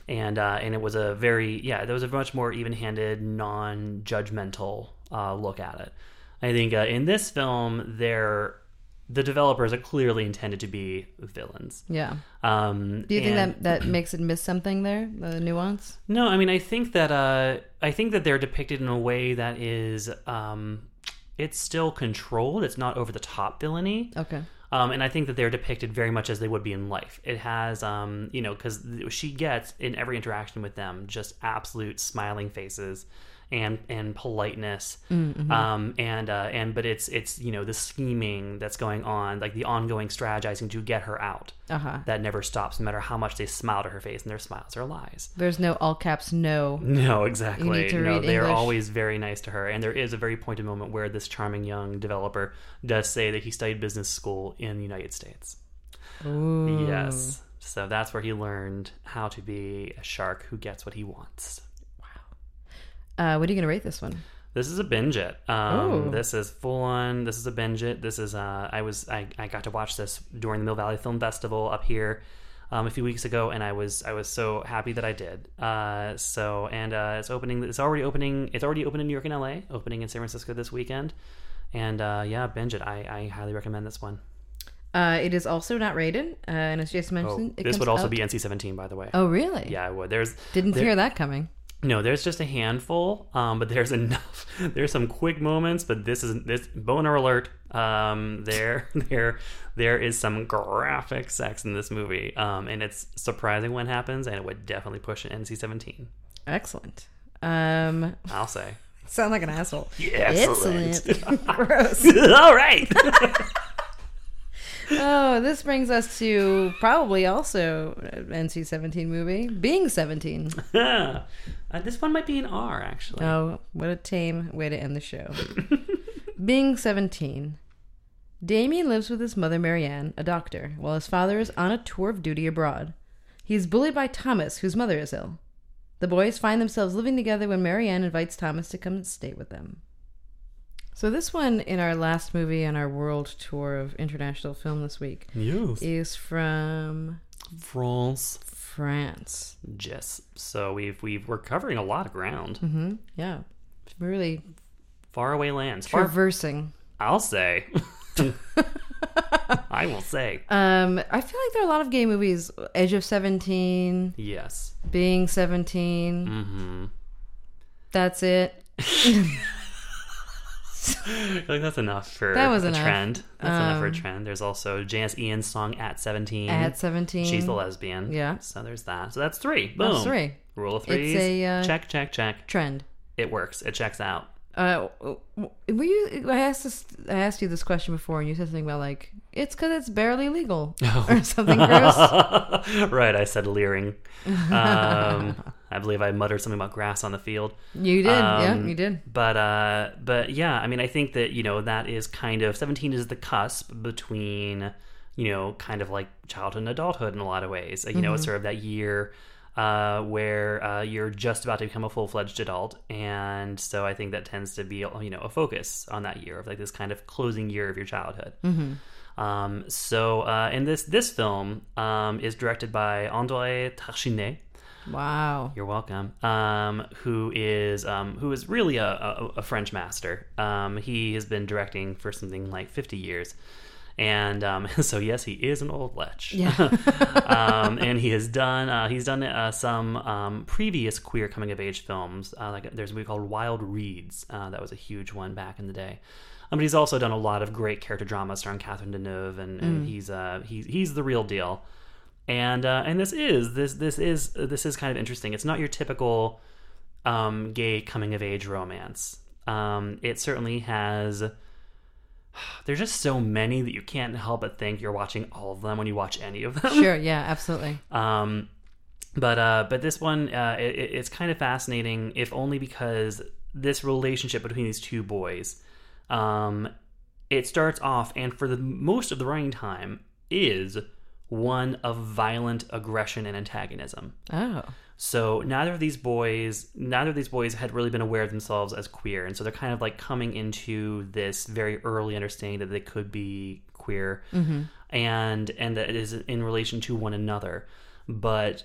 And uh, and it was a very yeah, there was a much more even-handed, non-judgmental uh, look at it. I think uh, in this film, they're the developers are clearly intended to be villains.
Yeah.
Um,
Do you think
and-
that that makes it miss something there, the nuance?
No, I mean I think that uh, I think that they're depicted in a way that is um, it's still controlled. It's not over the top villainy.
Okay.
Um, and I think that they're depicted very much as they would be in life. It has, um, you know, because she gets in every interaction with them just absolute smiling faces and and politeness, um, and uh, and but it's it's you know the scheming that's going on, like the ongoing strategizing to get her out.
Uh huh.
That never stops, no matter how much they smile to her face, and their smiles are lies.
There's no all caps no.
No, exactly. no, they're
English.
always very nice to her, and there is a very pointed moment where this charming young developer does say that he studied business school in the United States.
Ooh.
Yes, so that's where he learned how to be a shark who gets what he wants.
Uh, what are you gonna rate this one?
This is a binge it. Um,
Oh.
this is full on. This is a binge it. This is. Uh, I was. I, I got to watch this during the Mill Valley Film Festival up here um, a few weeks ago, and I was. I was so happy that I did. Uh, so and uh, it's opening. It's already opening. It's already open in New York and LA. Opening in San Francisco this weekend. And uh, yeah, binge it. I, I highly recommend this one.
Uh, it is also not rated, uh, and as Jason
Oh,
mentioned, it
this would also
out-
be NC seventeen, by the way.
Oh, really?
Yeah, it would. There's
Didn't
there-
hear that coming.
No, there's just a handful, um, but there's enough. There's some quick moments, but this is this boner alert. Um, there, there, there is some graphic sex in this movie, um, and it's surprising when it happens, and it would definitely push an NC-17.
Excellent. Um,
I'll say.
sound like an asshole.
Excellent.
Excellent. Gross.
All right.
Oh, this brings us to probably also an NC-17 movie, being 17.
uh, this one might be an R, actually.
Oh, what a tame way to end the show. Being 17. Damien lives with his mother, Marianne, a doctor, while his father is on a tour of duty abroad. He is bullied by Thomas, whose mother is ill. The boys find themselves living together when Marianne invites Thomas to come and stay with them. So, this one in our last movie on our world tour of international film this week
Yes.
is from
France.
France.
Yes. So we've we've we're covering a lot of ground.
hmm Yeah. Really
Faraway lands. Far,
traversing.
I'll say. I will say.
Um, I feel like there are a lot of gay movies. Edge of Seventeen,
Yes.
Being 17
Mm-hmm.
That's it.
I think that's enough for
That was
a
enough.
trend. That's enough for a
Um,
trend. There's also Janis Ian's song "At 17."
At seventeen,
She's the lesbian.
Yeah.
So there's that. So that's three. Boom.
That's three.
Rule of
It's
threes.
uh,
check, check, check.
trend.
It works. It checks out.
Uh, were you? I asked this. I asked you this question before, and you said something about like it's because it's barely legal or something gross.
right. I said leering. Um, I believe I muttered something about grass on the field.
You did, yeah,
Um,
you did.
But uh, but yeah, I mean, I think that you know that is kind of seventeen is the cusp between you know kind of like childhood and adulthood in a lot of ways. You know, it's sort of that year uh, where uh, you're just about to become a full fledged adult, and so I think that tends to be you know a focus on that year of like this kind of closing year of your childhood. Um, so, uh, and this this film um, is directed by André Téchiné.
Wow.
You're welcome. Um, who is um, who is really a, a, a French master. Um, he has been directing for something like 50 years. And um, so yes, he is an old lech.
Yeah.
um, and he has done uh, he's done uh, some um, previous queer coming of age films. Uh, like there's a movie called Wild Reeds uh, that was a huge one back in the day. Um, but he's also done a lot of great character dramas starring Catherine Deneuve, and, and he's uh, he's he's the real deal. and uh, and this is this this is this is kind of interesting. It's not your typical um, gay coming of age romance. Um, it certainly has. There's just so many that you can't help but think you're watching all of them when you watch any of them.
Sure, yeah, absolutely.
Um, but uh, but this one, uh, it, it's kind of fascinating, if only because this relationship between these two boys, um, it starts off, and for the most of the running time, is one of violent aggression and antagonism.
Oh.
So neither of these boys, neither of these boys had really been aware of themselves as queer, and so they're kind of like coming into this very early understanding that they could be queer, mm-hmm. and and that it is in relation to one another, but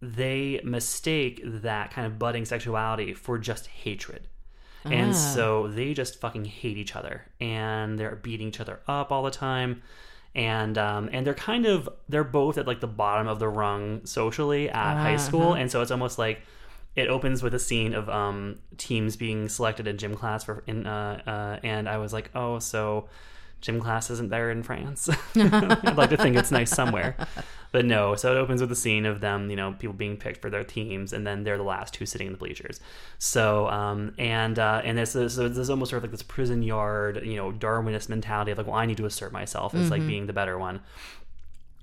they mistake that kind of budding sexuality for just hatred. And ah. so they just fucking hate each other, and they're beating each other up all the time, and um, and they're kind of they're both at like the bottom of the rung socially at high school, and so it's almost like it opens with a scene of um, teams being selected in gym class for in uh, uh, and I was like, oh, so gym class isn't there in France. I'd like to think it's nice somewhere, but no. So it opens with a scene of them, you know, people being picked for their teams, and then they're the last two sitting in the bleachers. So um, and uh, and this, so there's almost sort of like this prison yard, you know, Darwinist mentality of like, well, I need to assert myself as like being the better one.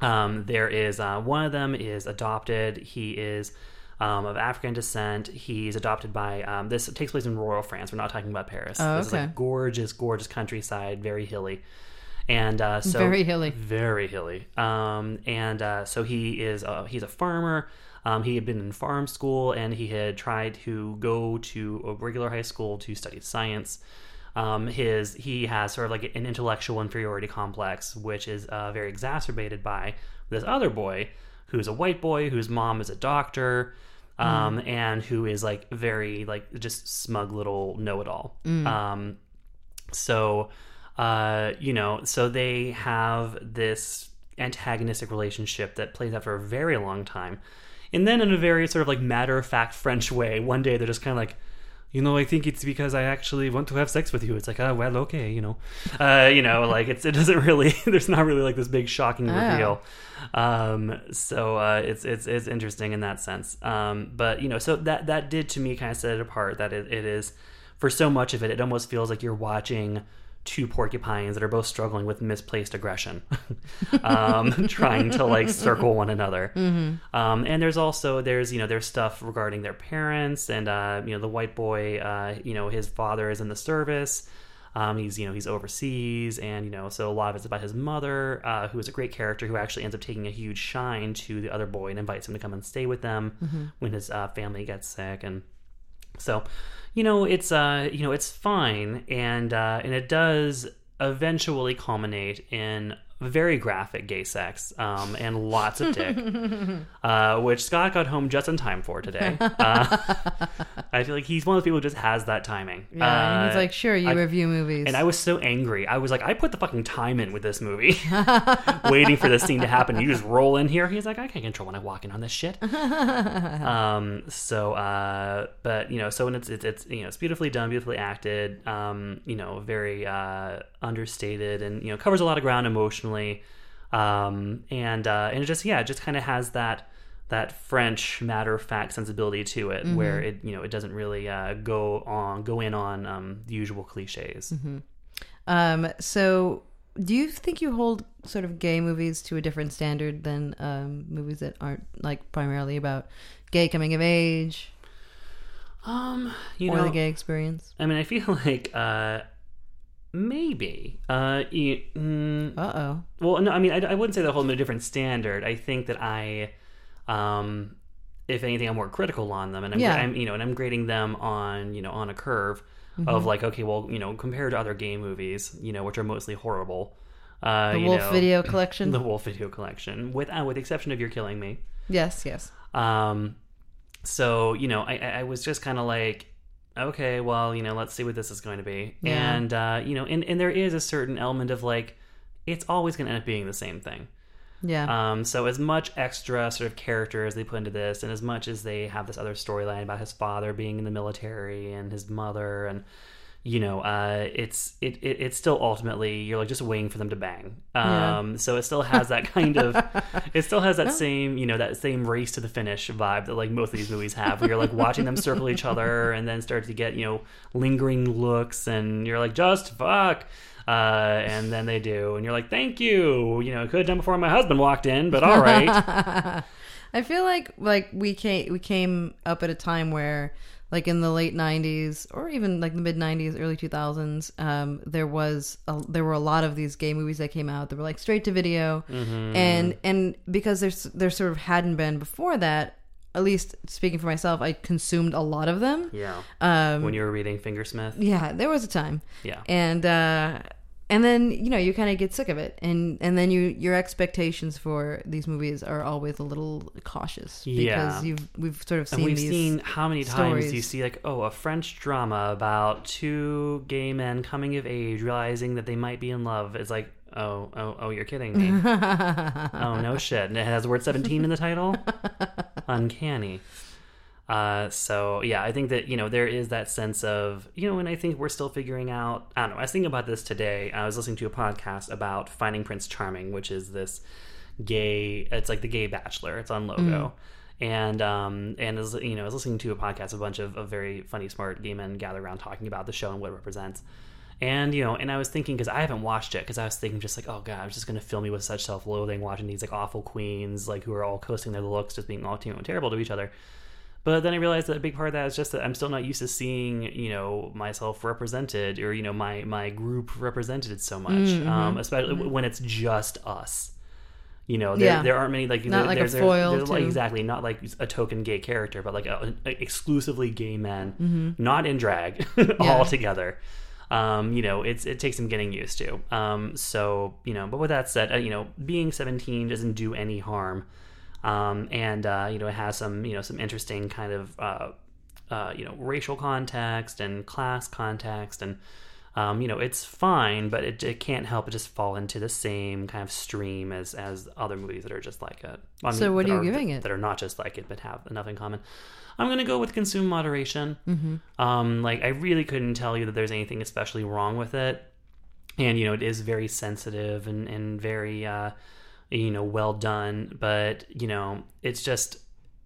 Um, there is uh, one of them is adopted. He is um, of African descent. He's adopted by um, this takes place in rural France. We're not talking about Paris.
Oh,
this is like gorgeous, gorgeous countryside, very hilly, and uh, so
Very hilly.
very hilly. Um, and uh, so he is uh, he's a farmer. Um, he had been in farm school and he had tried to go to a regular high school to study science. Um, his he has sort of like an intellectual inferiority complex, which is uh, very exacerbated by this other boy, who's a white boy whose mom is a doctor, um, and who is like very like just smug little know it all. Um, so, uh, you know, so they have this antagonistic relationship that plays out for a very long time. And then, in a very sort of like matter of fact French way, one day they're just kind of like, you know, I think it's because I actually want to have sex with you. It's like, oh, well, okay, you know, uh, you know, like it's it doesn't really. There's not really like this big shocking reveal. Um, so uh, it's it's it's interesting in that sense. Um, but you know, so that that did to me kind of set it apart. That it, it is for so much of it, it almost feels like you're watching two porcupines that are both struggling with misplaced aggression, um, trying to like circle one another. Um, and there's also there's you know there's stuff regarding their parents and uh, you know the white boy, uh, you know his father is in the service. Um, he's you know he's overseas, and you know so a lot of it's about his mother, uh, who is a great character who actually ends up taking a huge shine to the other boy and invites him to come and stay with them when his uh, family gets sick and so, you know, it's uh, you know, it's fine, and uh, and it does eventually culminate in very graphic gay sex um, and lots of dick, uh, which Scott got home just in time for today. Uh, I feel like he's one of those people who just has that timing.
Yeah, and he's
Uh,
like, sure, you
I-
review movies.
and I was so angry. I was like, I put the fucking time in with this movie, waiting for this scene to happen. You just roll in here. He's like, I can't control when I walk in on this shit. um. So, uh, but you know, so when it's it's, it's you know, it's beautifully done, beautifully acted. Um. You know, very uh understated, and you know, covers a lot of ground emotionally. Um. And uh, and it just yeah, it just kind of has that that French matter of fact sensibility to it, where it you know it doesn't really uh, go on go in on um, the usual cliches.
Um, so do you think you hold sort of gay movies to a different standard than um, movies that aren't like primarily about gay coming of age
Um, you
or
know,
the gay experience?
I mean, I feel like uh, maybe. Uh, mm,
Uh oh.
well, no, I mean, I, I wouldn't say that I hold them to a different standard. I think that I, um, if anything, I'm more critical on them, and I'm,
Yeah.
I'm you know, and I'm grading them on you know on a curve of like, okay, well, you know, compared to other gay movies, you know, which are mostly horrible. Uh,
The Wolfe
know,
Video Collection.
the Wolfe Video Collection, with uh, with the exception of You're Killing Me.
yes, yes.
Um, so you know, I I was just kind of like, okay, well, you know, let's see what this is going to be,
Yeah.
and uh, you know, and and there is a certain element of like, it's always going to end up being the same thing.
Yeah.
Um, so as much extra sort of character as they put into this, and as much as they have this other storyline about his father being in the military and his mother, and you know, uh, it's it, it it's still ultimately you're like just waiting for them to bang.
Yeah.
Um, so it still has that kind of, it still has that same you know that same race to the finish vibe that like most of these movies have. Where you're like watching them circle each other and then start to get you know lingering looks and you're like just fuck. Uh, and then they do, and you're like, "Thank you." You know, could have done before my husband walked in, but all right.
I feel like like we came we came up at a time where like in the late 90s or even like the mid 90s early 2000s um, there was a, there were a lot of these gay movies that came out that were like straight to video. And and because there's there sort of hadn't been before that at least speaking for myself I consumed a lot of them.
Yeah.
um,
when you were reading Fingersmith,
yeah there was a time.
Yeah.
and uh and then you know you kind of get sick of it and and then you your expectations for these movies are always a little cautious because
Yeah.
you've we've sort of seen
And we've seen how many times you see like, oh, a French drama about two gay men coming of age, realizing that they might be in love. It's like, oh, oh, oh, you're kidding me. oh no shit. And it has the word seventeen in the title. Uncanny. Uh, so yeah, I think that you know there is that sense of you know, and I think we're still figuring out. I don't know. I was thinking about this today. I was listening to a podcast about Finding Prince Charming, which is this gay. It's like the Gay Bachelor. It's on Logo, and um and as you know, I was listening to a podcast. A bunch of, of very funny, smart gay men gather around talking about the show and what it represents. And you know, and I was thinking because I haven't watched it because I was thinking just like, oh god, I was just gonna fill me with such self-loathing watching these like awful queens like who are all coasting their looks, just being all you know, terrible to each other. But then I realized that a big part of that is just that I'm still not used to seeing, you know, myself represented or you know my my group represented so much,
Mm-hmm.
um, especially when it's just us. You know, there,
Yeah.
there aren't many like
Not
there-
like a
there's, there's-
foil,
there's, like, exactly not like a token gay character, but like a, a- exclusively gay men,
Mm-hmm.
not in drag, all together. Um, you know, it's it takes some getting used to. Um, so you know, but with that said, uh, you know, being 17 doesn't do any harm, um, and uh, you know, it has some you know some interesting kind of uh, uh, you know racial context and class context and. Um, you know, it's fine, but it, it can't help but just fall into the same kind of stream as as other movies that are just like it. I
So what are you
are-
giving it?
That are not just like it, but have enough in common. I'm gonna go with consume moderation.
Mm-hmm.
Um, like I really couldn't tell you that there's anything especially wrong with it, and you know it is very sensitive and and very uh, you know well done. But you know it's just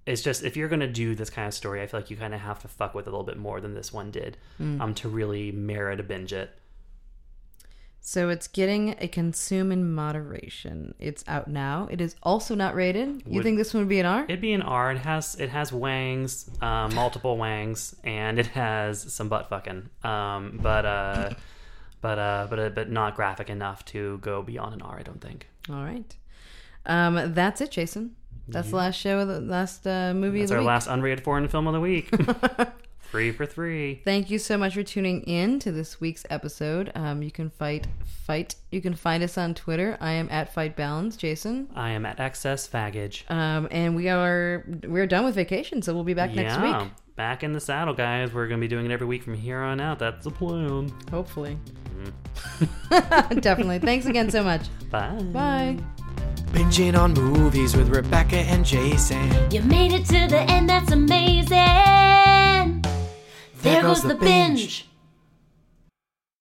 it's just if you're gonna do this kind of story, I feel like you kind of have to fuck with it a little bit more than this one did,
Mm.
um, to really merit a binge it.
so it's getting a consume in moderation it's out now it is also not rated you
Would-
think this one would be an r
It'd be an R. It has it has wangs, um, multiple wangs, and it has some butt fucking. Um, but uh, but uh, but uh, but not graphic enough to go beyond an R. I don't think.
all right um that's it jason that's the last show of the last uh, movie
That's
of the
our
week.
last unrated foreign film of the week. three for three.
Thank you so much for tuning in to this week's episode. Um, you can fight, fight. You can find us on Twitter. I am at Fight Balance, Jason.
I am at excess faggage.
Um, and we are we're done with vacation, so we'll be back next week,
back in the saddle, guys. We're gonna be doing it every week from here on out. That's the plan.
hopefully.
Mm-hmm.
Definitely. Thanks again so much.
Bye.
Bye.
Binging on movies with Rebecca and Jason.
You made it to the end, that's amazing. There, goes, the binge.